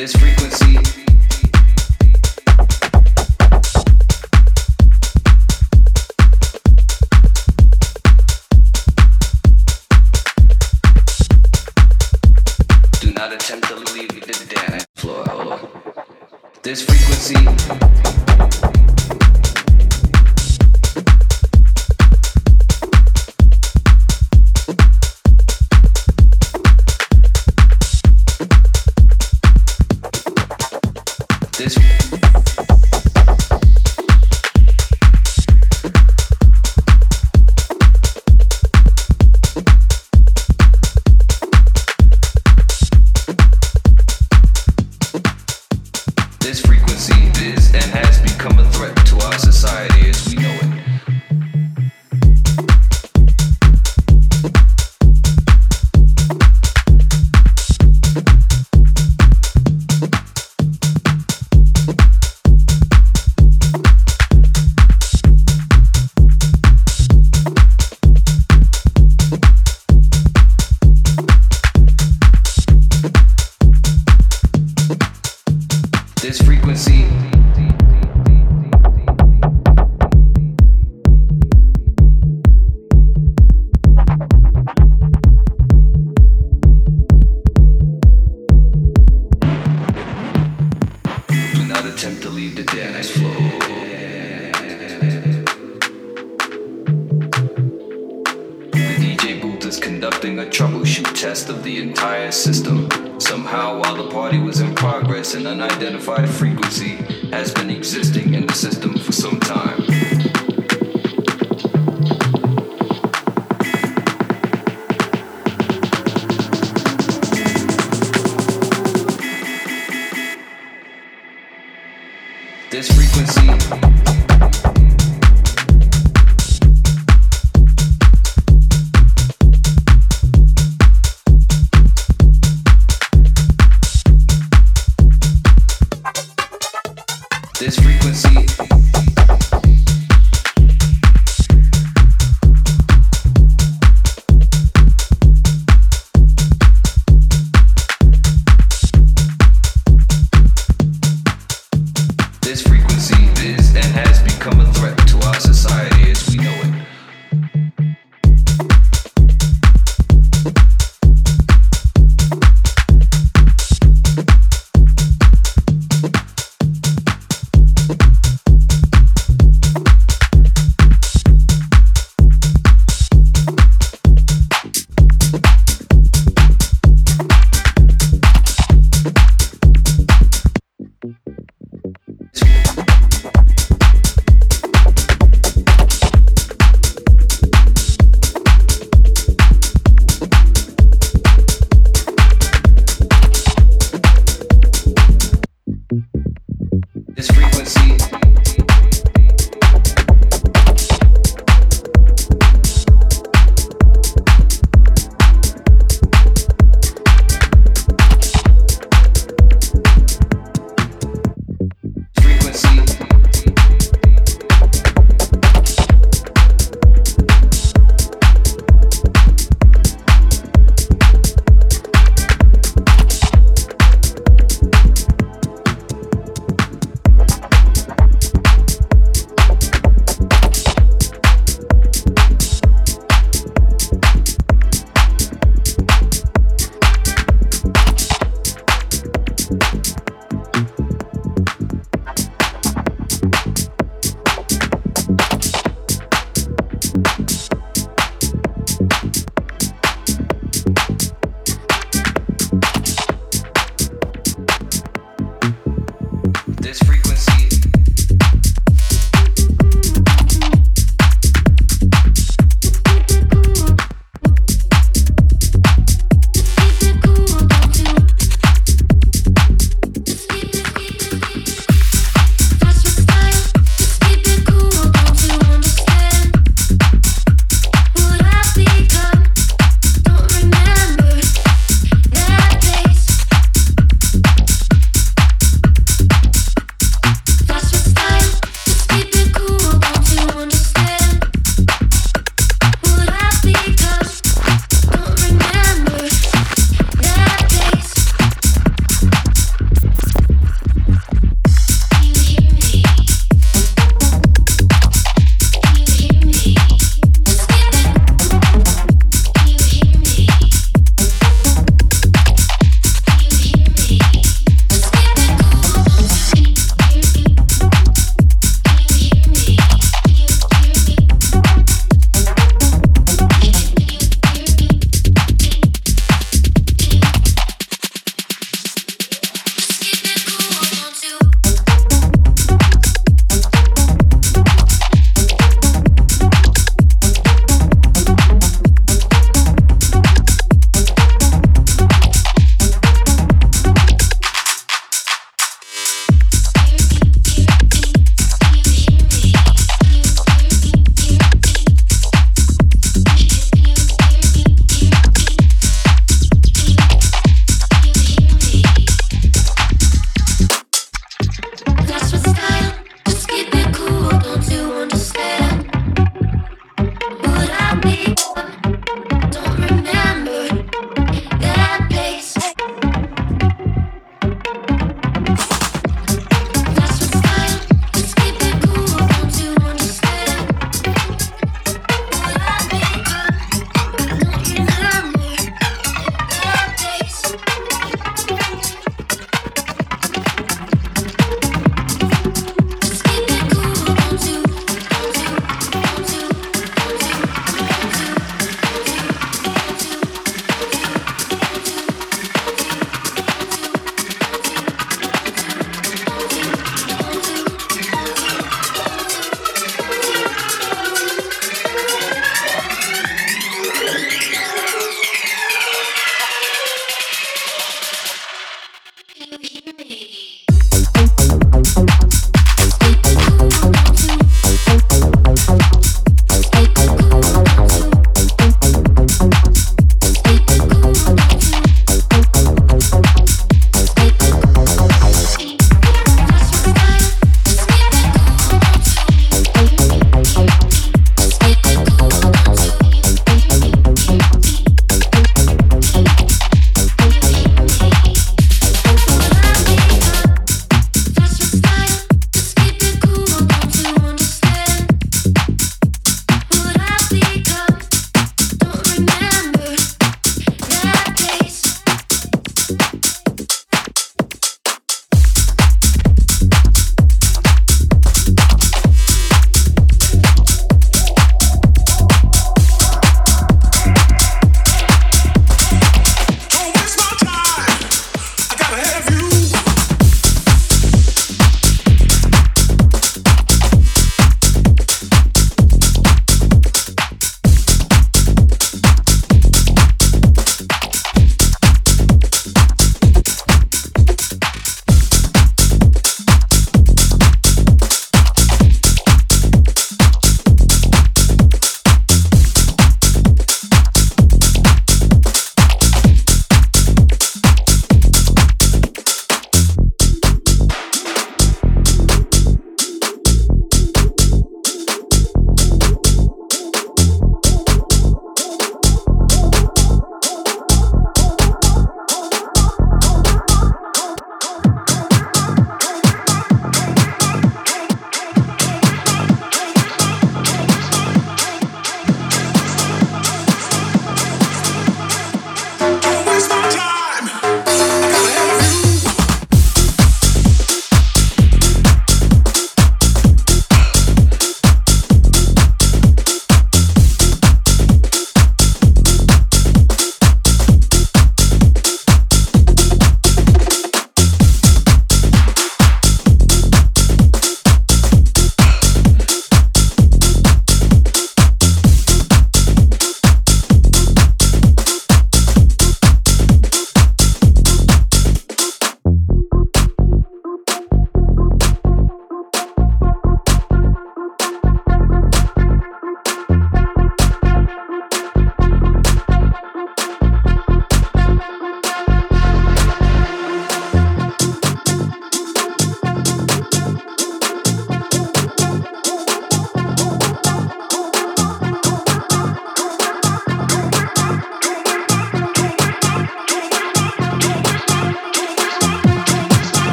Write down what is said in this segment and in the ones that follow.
this frequency.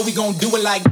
Know we gon' do it like.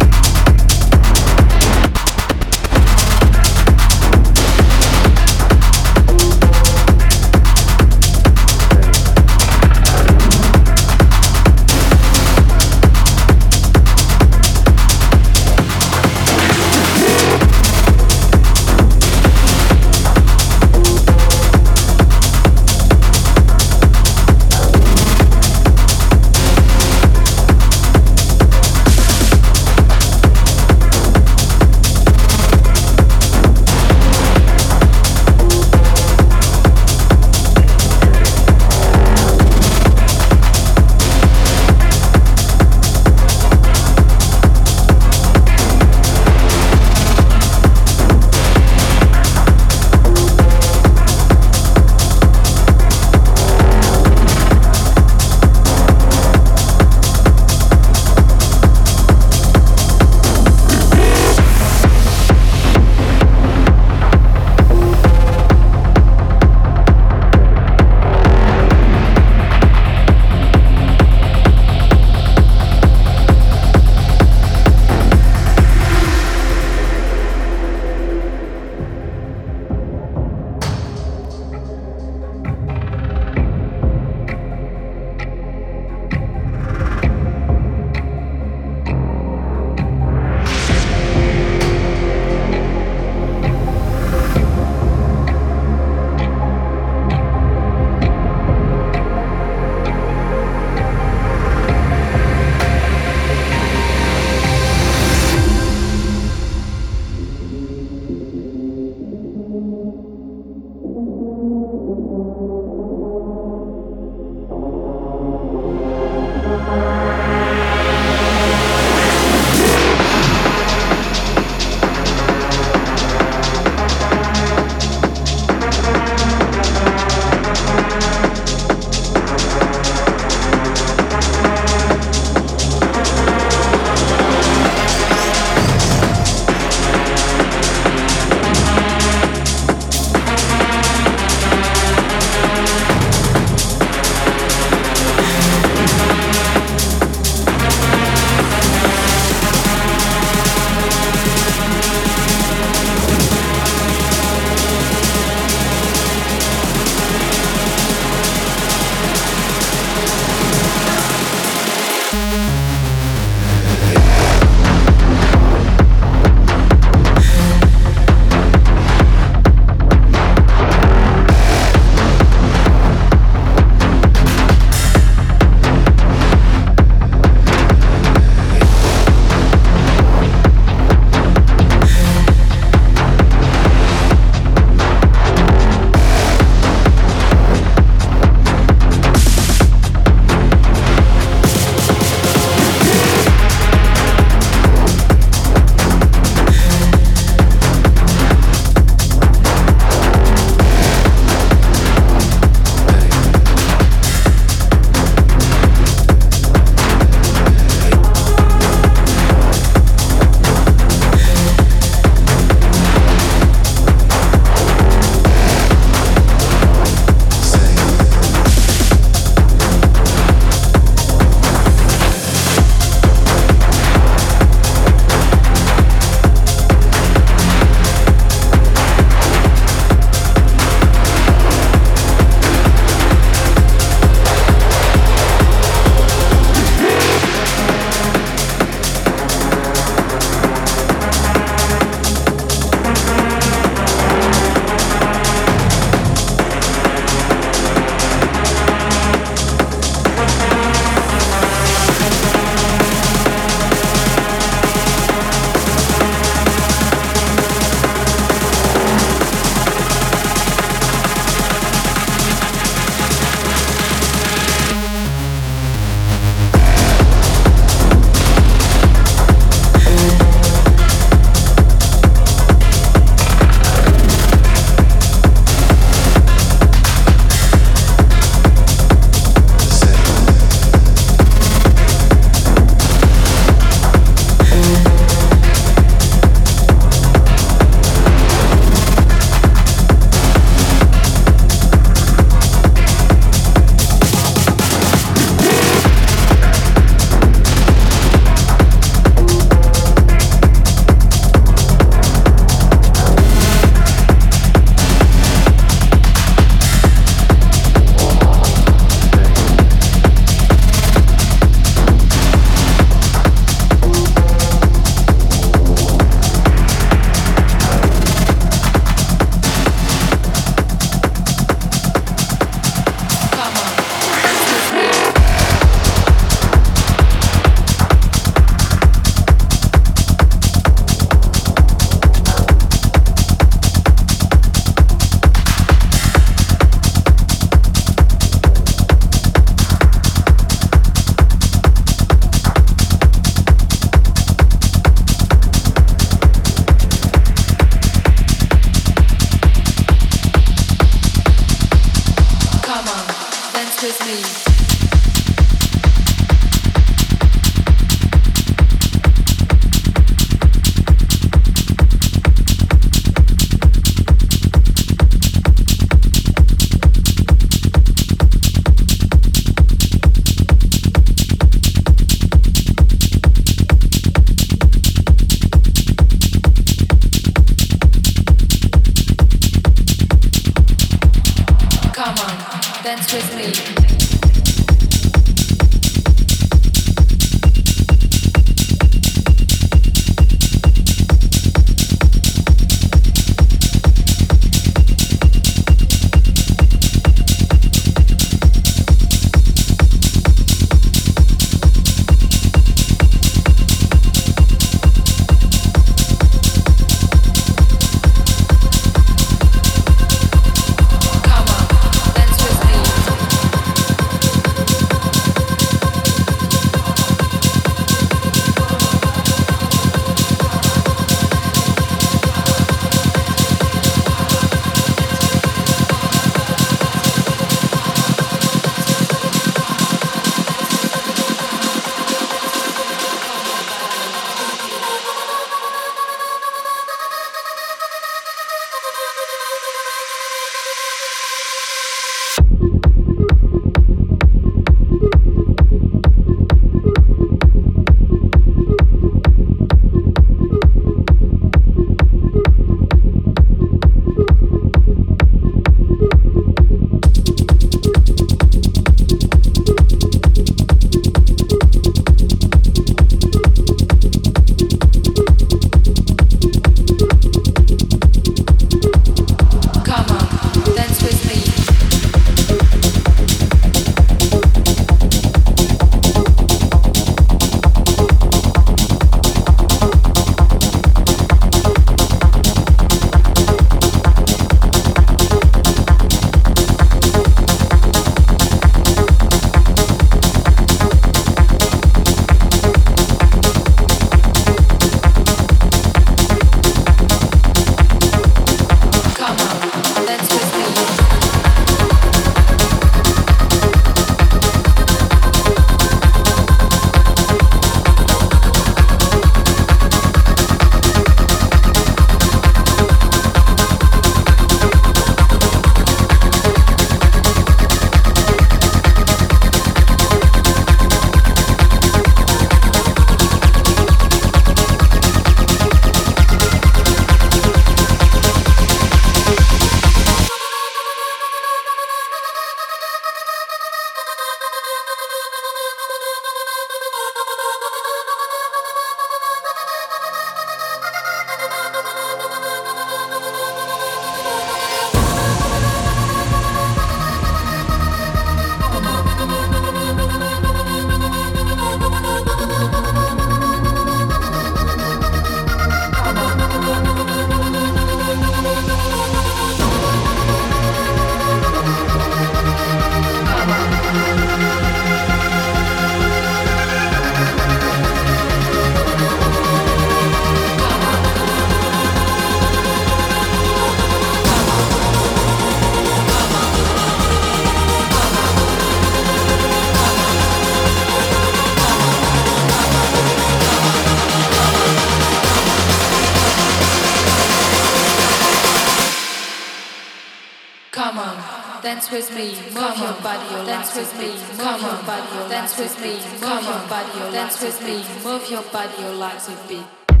With me, move your body, your dance with me, move your body, your dance with me, move your body, your dance with me, move your body, your legs a beat.